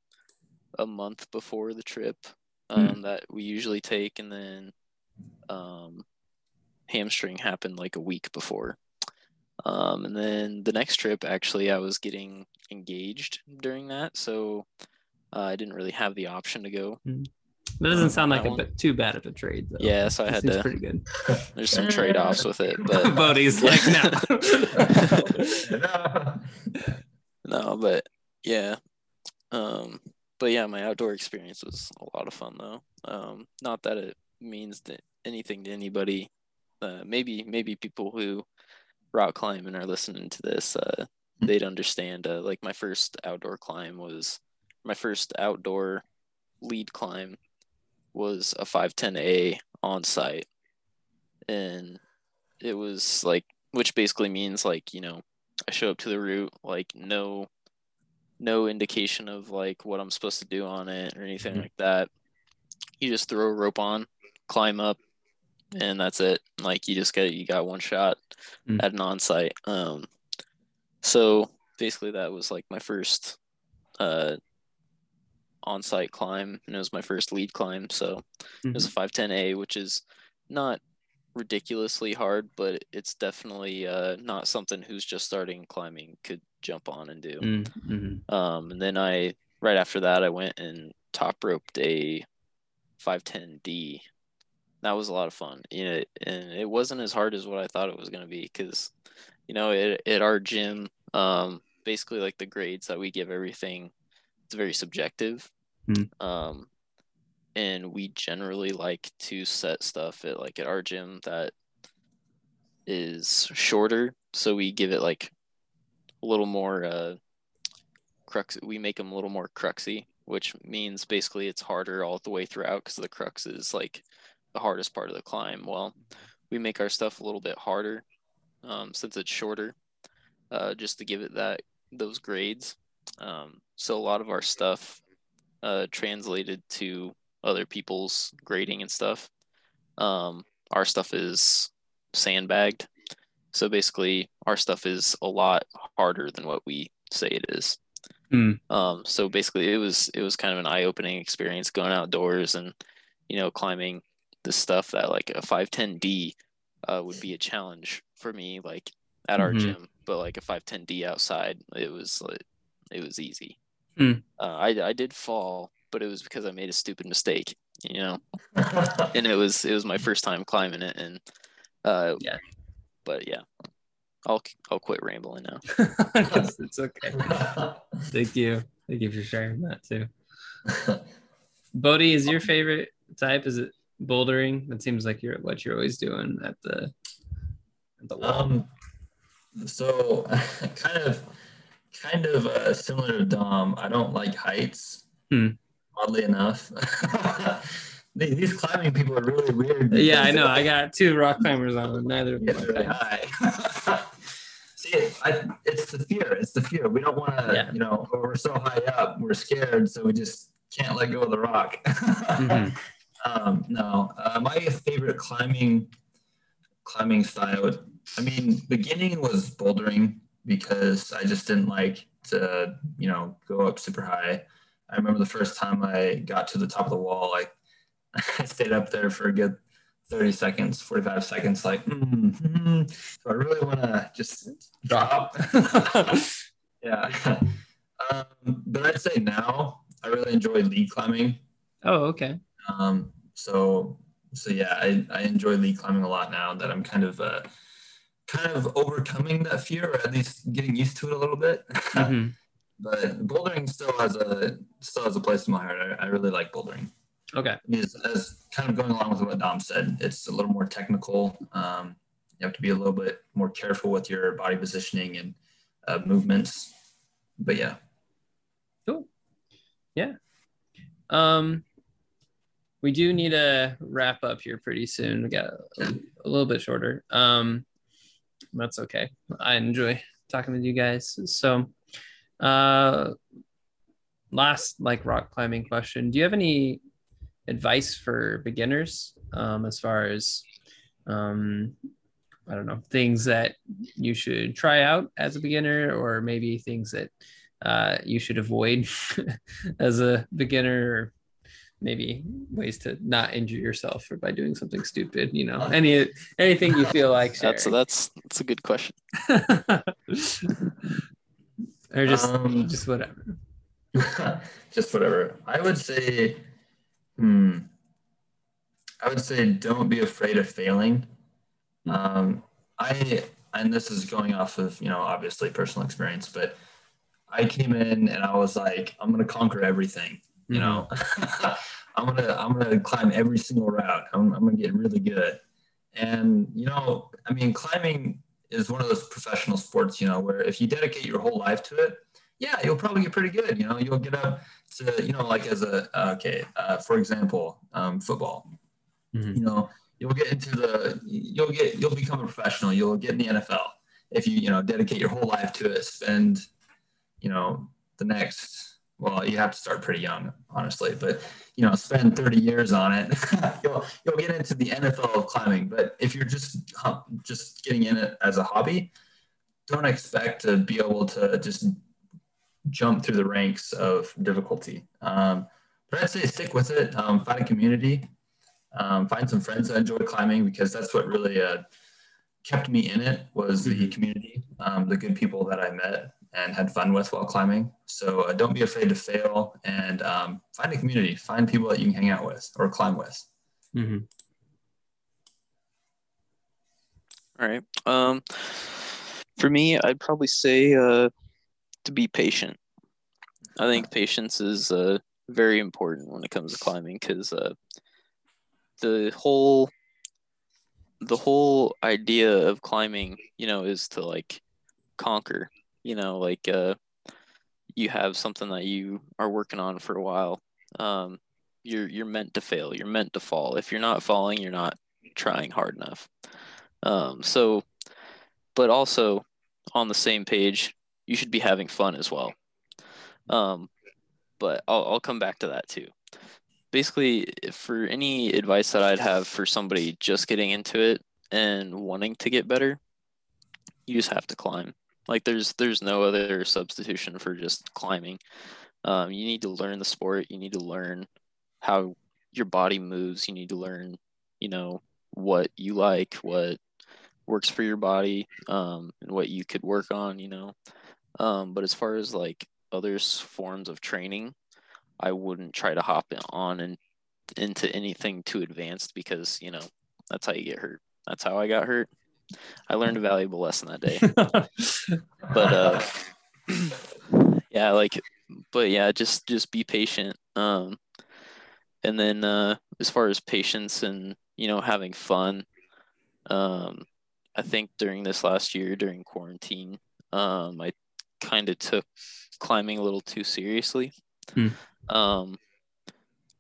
a month before the trip um, that we usually take, and then um, hamstring happened like a week before. Um, and then the next trip, actually, I was getting engaged during that, so uh, I didn't really have the option to go. That doesn't sound like a bit too bad of a trade, though. Yeah, so I had to. pretty good. *laughs* There's some trade offs with it, but *laughs* Bodie's *laughs* like, no. no. no, but yeah. Um, but yeah, my outdoor experience was a lot of fun though. Um, not that it means that anything to anybody. Uh, maybe maybe people who rock climb and are listening to this uh, they'd understand. Uh, like my first outdoor climb was my first outdoor lead climb was a 510A on site. And it was like, which basically means like, you know, I show up to the route, like no, no indication of like what I'm supposed to do on it or anything Mhm. like that. You just throw a rope on, climb up, and that's it. Like you just get, you got one shot Mm. at an on-site. Um, so basically that was like my first, uh, on-site climb and it was my first lead climb. So it was a 510A, which is not ridiculously hard, but it's definitely uh, not something who's just starting climbing could jump on and do. Mm-hmm. Um, and then I, right after that, I went and top roped a 510D. That was a lot of fun. You know, and it wasn't as hard as what I thought it was going to be because, you know, at, at our gym, um, basically like the grades that we give everything, it's very subjective. Hmm. Um, and we generally like to set stuff at like at our gym that is shorter so we give it like a little more uh crux we make them a little more cruxy which means basically it's harder all the way throughout because the crux is like the hardest part of the climb well we make our stuff a little bit harder um, since it's shorter uh, just to give it that those grades um, so a lot of our stuff uh, translated to other people's grading and stuff. Um, our stuff is sandbagged. So basically, our stuff is a lot harder than what we say it is. Hmm. Um, so basically, it was it was kind of an eye opening experience going outdoors and you know climbing the stuff that like a 510D uh, would be a challenge for me like at our Mhm. gym, but like a 510D outside, it was like it was easy. Hmm. Uh, I I did fall, but it was because I made a stupid mistake, you know *laughs* and it was it was my first time climbing it and uh Yeah. but yeah i'll i'll quit rambling now *laughs* it's, it's okay. Thank you. Thank you for sharing that too. Bodie, is your favorite type? Is it bouldering? That seems like you're what you're always doing at the at the wall. Um, so *laughs* kind of, kind of uh, similar to Dom. I don't like heights. Hmm. Oddly enough, *laughs* these, climbing people are really weird. yeah, I know. I got two rock climbers on, and neither of them. are high. *laughs* See, I, it's the fear. It's the fear. We don't want to, Yeah. you know, we're so high up, we're scared, so we just can't let go of the rock. *laughs* Mhm. um, no, uh, my favorite climbing climbing style. I mean, beginning was bouldering because I just didn't like to, you know, go up super high. I remember the first time I got to the top of the wall, like *laughs* I stayed up there for a good 30 seconds, 45 seconds, like, mm, mm, so I really want to just drop. *laughs* yeah. Um, but I'd say now I really enjoy lead climbing. Oh, okay. Um, so, so yeah, I, I enjoy lead climbing a lot now that I'm kind of, uh, kind of overcoming that fear, or at least getting used to it a little bit. Mhm. *laughs* but bouldering still has a still has a place in my heart. I, I really like bouldering. Okay. Is as kind of going along with what Dom said, it's a little more technical. Um, you have to be a little bit more careful with your body positioning and uh, movements. But yeah. Cool. yeah, Um, we do need to wrap up here pretty soon. We got a, a little bit shorter. Um, that's okay. I enjoy talking with you guys. So, uh, last like rock climbing question: Do you have any advice for beginners um, as far as um, I don't know things that you should try out as a beginner, or maybe things that uh, you should avoid *laughs* as a beginner, maybe ways to not injure yourself or by doing something stupid. You know, *laughs* any anything you feel like that's that's that's a good question *laughs* or just Um, just whatever. *laughs* just whatever. I would say, hmm, I would say don't be afraid of failing. Um, I and this is going off of you know obviously personal experience, but I came in and I was like, I'm gonna conquer everything. You know, *laughs* I'm gonna I'm gonna climb every single route. I'm I'm gonna get really good. And you know, I mean, climbing is one of those professional sports, you know, where if you dedicate your whole life to it, yeah, you'll probably get pretty good. You know, you'll get up to, you know, like as a, okay, uh, for example, um, football, mm-hmm. you know, you'll get into the, you'll get, you'll become a professional. You'll get in the NFL if you, you know, dedicate your whole life to it, spend, you know, the next, well, you have to start pretty young, honestly, but you know, spend 30 years on it, *laughs* you'll, you'll get into the NFL of climbing. But if you're just, just getting in it as a hobby, don't expect to be able to just jump through the ranks of difficulty. Um, but I'd say stick with it. Um, find a community. Um, find some friends that enjoy climbing because that's what really uh, kept me in it was the mm-hmm. community, um, the good people that I met and had fun with while climbing. So uh, don't be afraid to fail and um, find a community. Find people that you can hang out with or climb with. Mm-hmm. All right. Um, for me, I'd probably say uh, to be patient. I think patience is uh, very important when it comes to climbing because uh, the whole the whole idea of climbing, you know, is to like conquer. You know, like uh, you have something that you are working on for a while. Um, you're you're meant to fail. You're meant to fall. If you're not falling, you're not trying hard enough. Um, so, but also on the same page, you should be having fun as well. Um, but I'll, I'll come back to that too. Basically, for any advice that I'd have for somebody just getting into it and wanting to get better, you just have to climb. Like there's there's no other substitution for just climbing. Um, you need to learn the sport. You need to learn how your body moves. You need to learn, you know, what you like, what works for your body, um, and what you could work on. You know, um, but as far as like other forms of training, I wouldn't try to hop on and into anything too advanced because you know that's how you get hurt. That's how I got hurt. I learned a valuable lesson that day. *laughs* but uh, *clears throat* yeah, like, but yeah, just just be patient. Um, and then uh, as far as patience and you know having fun, um, I think during this last year during quarantine, um, I kind of took climbing a little too seriously. Hmm. Um,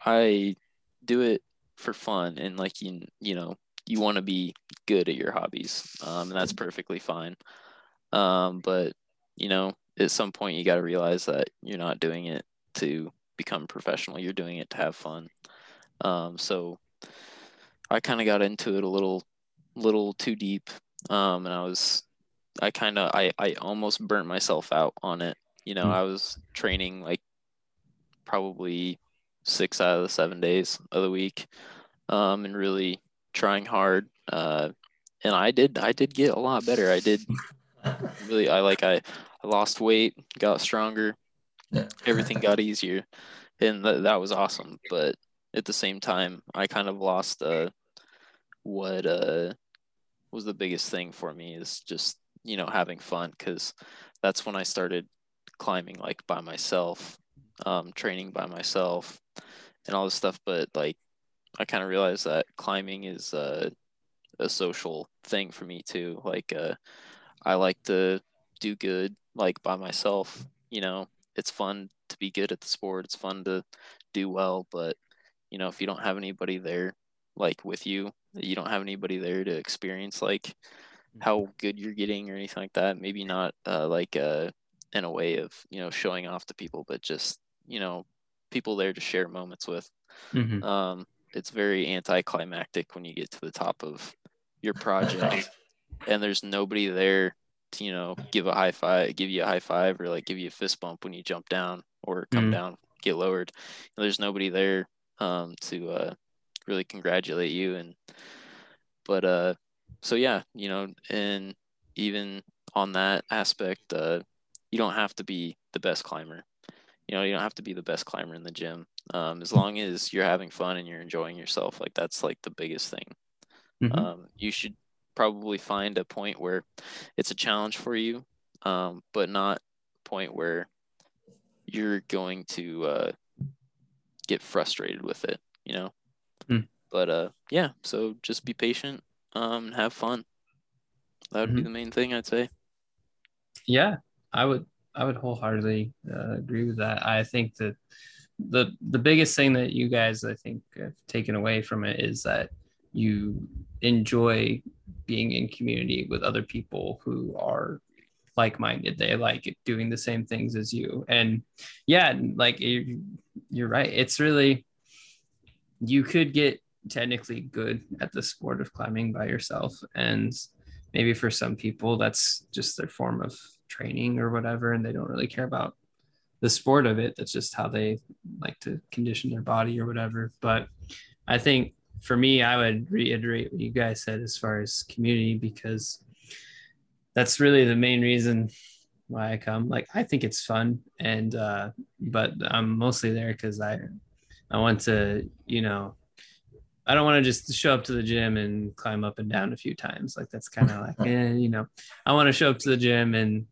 I do it for fun and like you you know you want to be good at your hobbies, um, and that's perfectly fine. Um, but you know, at some point, you got to realize that you're not doing it to become professional. You're doing it to have fun. Um, so I kind of got into it a little, little too deep, um, and I was I kind of I I almost burnt myself out on it. You know, mm. I was training like probably six out of the seven days of the week, um, and really trying hard. Uh, and I did I did get a lot better. I did *laughs* really I like I, I lost weight, got stronger, yeah. everything got easier, and th- that was awesome. But at the same time, I kind of lost uh, what uh, was the biggest thing for me is just you know having fun because that's when I started climbing like by myself, um, training by myself, and all this stuff. But like I kind of realized that climbing is uh, a social thing for me too. Like uh, I like to do good like by myself. You know, it's fun to be good at the sport. It's fun to do well, but you know, if you don't have anybody there like with you, you don't have anybody there to experience like how mm-hmm. good you're getting or anything like that. Maybe not uh, like uh, in a way of you know showing off to people, but just you know people there to share moments with. Mm-hmm. Um, it's very anticlimactic when you get to the top of your project and there's nobody there to you know give a high five give you a high five or like give you a fist bump when you jump down or come mm-hmm. down get lowered. And there's nobody there um, to uh, really congratulate you and but uh so yeah you know and even on that aspect uh you don't have to be the best climber. You know you don't have to be the best climber in the gym um, as long as you're having fun and you're enjoying yourself like that's like the biggest thing mm-hmm. um, you should probably find a point where it's a challenge for you um, but not point where you're going to uh, get frustrated with it you know mm. but uh, yeah so just be patient um, and have fun that would be Mhm. the main thing I'd say. Yeah, I would I would wholeheartedly uh, agree with that. I think that the the biggest thing that you guys I think have taken away from it is that you enjoy being in community with other people who are like-minded. They like doing the same things as you. And yeah, like you, you're right. It's really you could get technically good at the sport of climbing by yourself and maybe for some people that's just their form of training or whatever and they don't really care about the sport of it that's just how they like to condition their body or whatever but i think for me i would reiterate what you guys said as far as community because that's really the main reason why i come like i think it's fun and uh but i'm mostly there because i i want to you know I don't want to just show up to the gym and climb up and down a few times. Like that's kind of like, *laughs* eh, you know, I want to show up to the gym and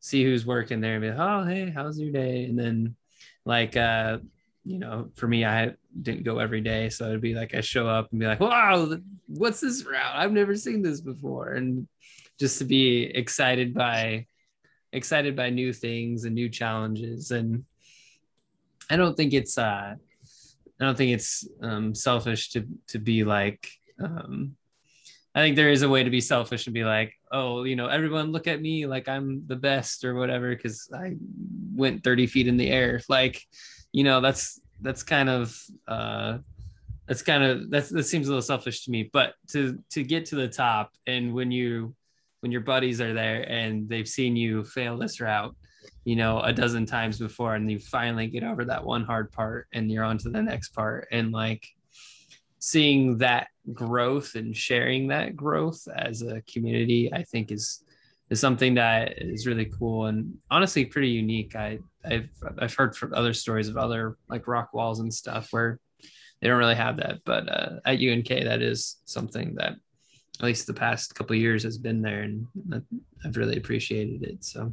see who's working there and be like, oh, hey, how's your day? And then like, uh, you know, for me, I didn't go every day. So it'd be like, I show up and be like, wow, what's this route? I've never seen this before. And just to be excited by, excited by new things and new challenges. And I don't think it's, uh, I don't think it's um, selfish to to be like. Um, I think there is a way to be selfish and be like, oh, you know, everyone look at me like I'm the best or whatever because I went 30 feet in the air. Like, you know, that's that's kind of uh, that's kind of that's that seems a little selfish to me. But to to get to the top and when you when your buddies are there and they've seen you fail this route you know a dozen times before and you finally get over that one hard part and you're on to the next part and like seeing that growth and sharing that growth as a community i think is is something that is really cool and honestly pretty unique i i've i've heard from other stories of other like rock walls and stuff where they don't really have that but uh, at unk that is something that at least the past couple years has been there and i've really appreciated it so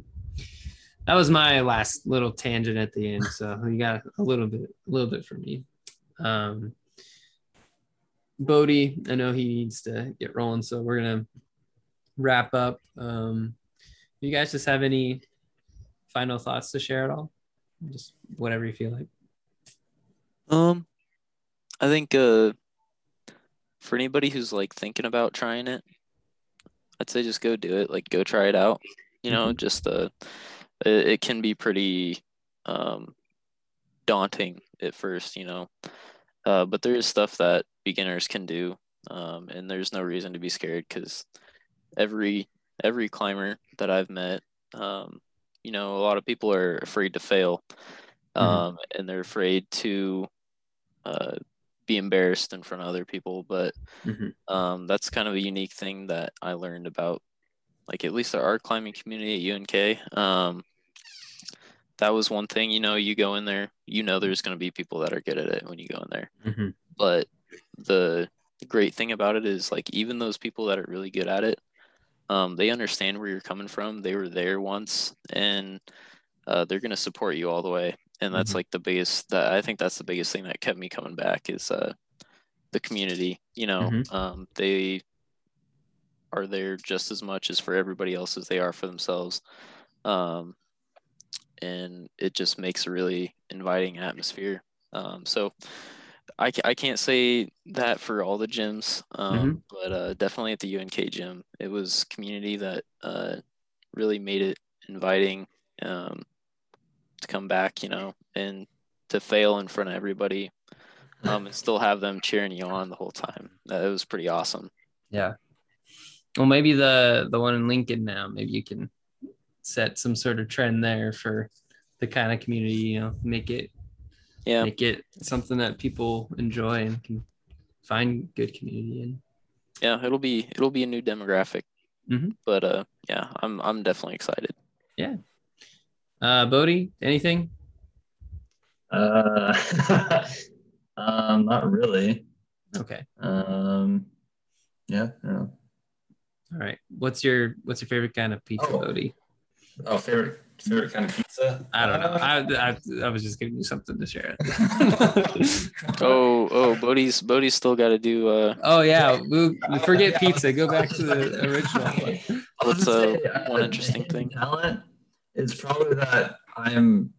that was my last little tangent at the end. So you got a little bit, a little bit from me. Um, Bodie, I know he needs to get rolling, so we're gonna wrap up. Um, you guys just have any final thoughts to share at all? Just whatever you feel like. Um, I think uh, for anybody who's like thinking about trying it, I'd say just go do it. Like go try it out. You know, just uh, it, it can be pretty um daunting at first. You know, uh, but there is stuff that beginners can do, um, and there's no reason to be scared because every every climber that I've met, um, you know, a lot of people are afraid to fail, um, and they're afraid to uh, be embarrassed in front of other people. But Mhm. um, that's kind of a unique thing that I learned about, like at least our climbing community at UNK. Um, that was one thing, you know, you go in there, you know, there's going to be people that are good at it when you go in there. Mhm. But the great thing about it is like even those people that are really good at it, um, they understand where you're coming from. They were there once, and uh, they're going to support you all the way. And that's Mhm. like the biggest. That I think that's the biggest thing that kept me coming back is uh, the community. You know, Mhm. um, they are there just as much as for everybody else as they are for themselves. Um, and it just makes a really inviting atmosphere. Um, so I, I can't say that for all the gyms, um, but uh, definitely at the UNK gym, it was community that uh, really made it inviting um, to come back, you know, and to fail in front of everybody um, and still have them cheering you on the whole time. That it was pretty awesome. Yeah. Well, maybe the the one in Lincoln now. Maybe you can set some sort of trend there for the kind of community. You know, make it Yeah. make it something that people enjoy and can find good community in. Yeah. It'll be, it'll be a new demographic, Mhm. but uh, yeah, I'm, I'm definitely excited. Yeah. Uh, Bodie, anything? Uh, *laughs* um, not really. Okay. Um, yeah. yeah. All right. What's your What's your favorite kind of pizza, Oh. Bodie? Oh, favorite favorite kind of pizza? I don't know. I, I, I was just giving you something to share. *laughs* Oh, oh, Bodie's, Bodie's still got to do, uh, oh yeah, we, we forget pizza. Go back to the original. one. That's uh, one interesting thing. Talent is probably that I'm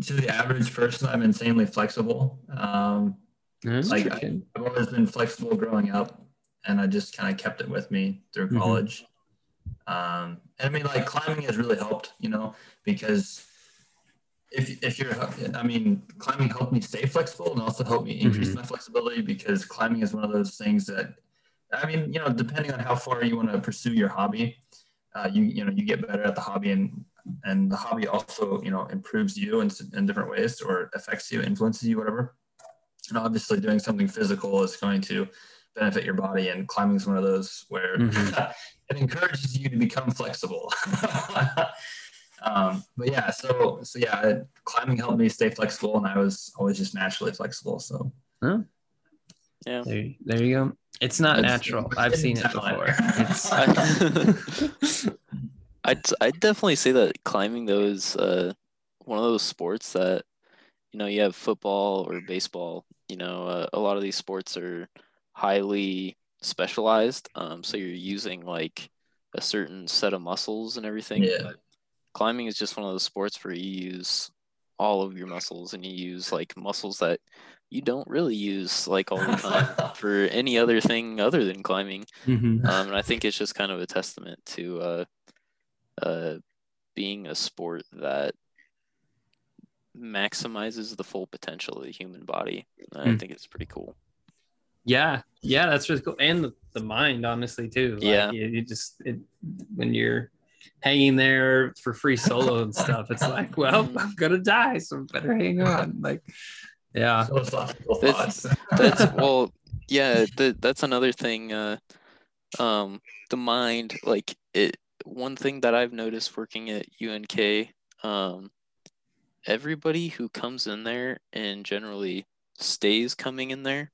to the average person. I'm insanely flexible. Um, like I, have always been flexible growing up, and I just kind of kept it with me through mm-hmm. college. Mm-hmm. Um, and I mean, like climbing has really helped, you know, because if, if you're, I mean, climbing helped me stay flexible and also helped me increase mm-hmm. my flexibility because climbing is one of those things that, I mean, you know, depending on how far you want to pursue your hobby, uh, you, you know, you get better at the hobby and, and the hobby also, you know, improves you in, in different ways or affects you, influences you, whatever. And obviously doing something physical is going to benefit your body and climbing is one of those where mm-hmm. *laughs* it encourages you to become flexible. *laughs* um, but yeah, so so yeah, climbing helped me stay flexible, and I was always just naturally flexible. So huh? yeah, there, there you go. It's not it's, natural. I've seen it before. *laughs* It's *laughs* I'd I'd definitely say that climbing though is uh, one of those sports that you know you have football or baseball. You know, uh, a lot of these sports are highly specialized. Um, so you're using like a certain set of muscles and everything. Yeah. But climbing is just one of those sports where you use all of your muscles and you use like muscles that you don't really use like all the *laughs* time for any other thing other than climbing. Mm-hmm. Um, and I think it's just kind of a testament to uh, uh, being a sport that maximizes the full potential of the human body. Mm. I think it's pretty cool. Yeah, yeah, that's really cool, and the, the mind, honestly, too. Like, yeah, you, you just it, when you're hanging there for free solo and stuff. It's like, well, *laughs* I'm gonna die, so better hang on. Like, yeah. That's, that's *laughs* well, yeah. The, that's another thing. Uh, um, the mind, like it. One thing that I've noticed working at UNK, um, everybody who comes in there and generally stays coming in there,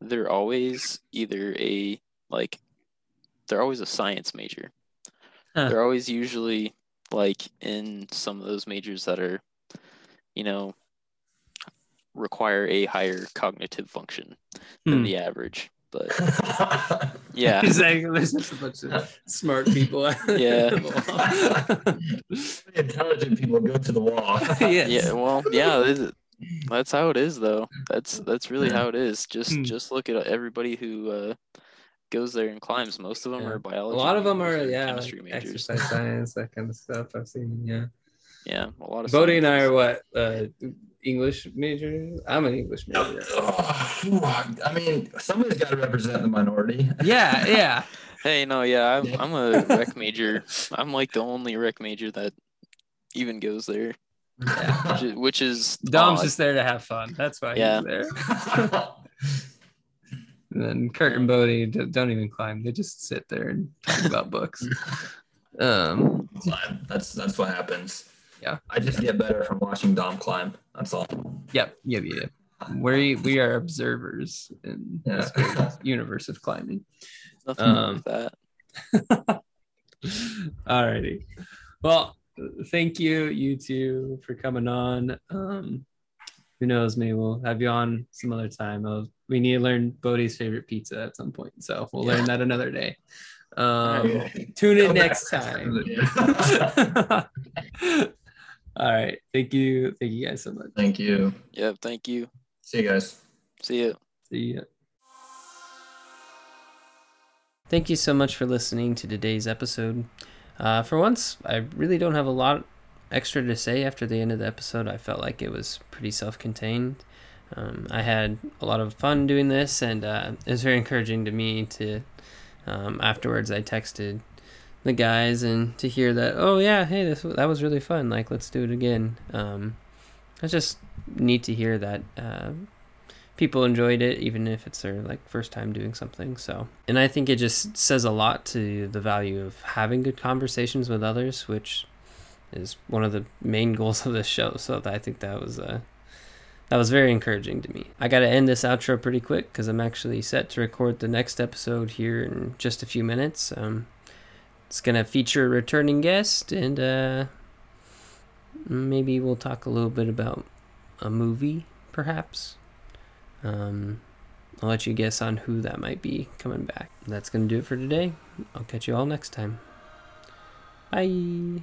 they're always either a like, they're always a science major Huh. They're always usually like in some of those majors that are, you know, require a higher cognitive function than hmm. the average. But *laughs* yeah, exactly. There's just a bunch of smart people. *laughs* *laughs* yeah, intelligent people go to the wall. yes. Yeah, well, yeah, that's how it is, though. That's that's really how it is. Just hmm. just look at everybody who uh, goes there and climbs. Most of them yeah. are biology. A lot of them are yeah, chemistry like majors. exercise science, that kind of stuff. I've seen. Yeah. Yeah, a lot of. Bodie and I are what uh, English major. I'm an English major. I mean, somebody's got to represent the minority. Yeah, *laughs* yeah. hey, no, yeah, I'm, I'm a rec major. I'm like the only rec major that even goes there. Yeah. Which is, which is *laughs* Dom's odd. just there to have fun. That's why yeah. he's there. *laughs* And then Kurt and Bodie don't even climb; they just sit there and talk about books. *laughs* Um, climb. That's that's what happens. Yeah, I just get better from watching Dom climb. That's all. Yep, yep, yep. We we are observers in yeah. this universe of climbing. Nothing um, like that. Alrighty. Well, thank you, you two, for coming on. Um, who knows? Maybe we'll have you on some other time. I'll, we need to learn Bodie's favorite pizza at some point, so we'll yeah. learn that another day. Um, tune in next time. *laughs* *laughs* All right. Thank you. Thank you guys so much. Thank you. Yep. Thank you. See you guys. See you. See you. Thank you so much for listening to today's episode. Uh, for once, I really don't have a lot extra to say after the end of the episode. I felt like it was pretty self contained. Um, I had a lot of fun doing this, and uh, it was very encouraging to me to. Um, afterwards, I texted the guys and to hear that, oh yeah, hey, this that was really fun. Like, let's do it again. Um, it's just neat to hear that uh, people enjoyed it, even if it's their like first time doing something. So, and I think it just says a lot to the value of having good conversations with others, which is one of the main goals of this show. So I think that was uh, that was very encouraging to me. I got to end this outro pretty quick because I'm actually set to record the next episode here in just a few minutes. Um, it's gonna feature a returning guest, and uh, maybe we'll talk a little bit about a movie, perhaps. Um, I'll let you guess on who that might be coming back. That's going to do it for today. I'll catch you all next time. Bye.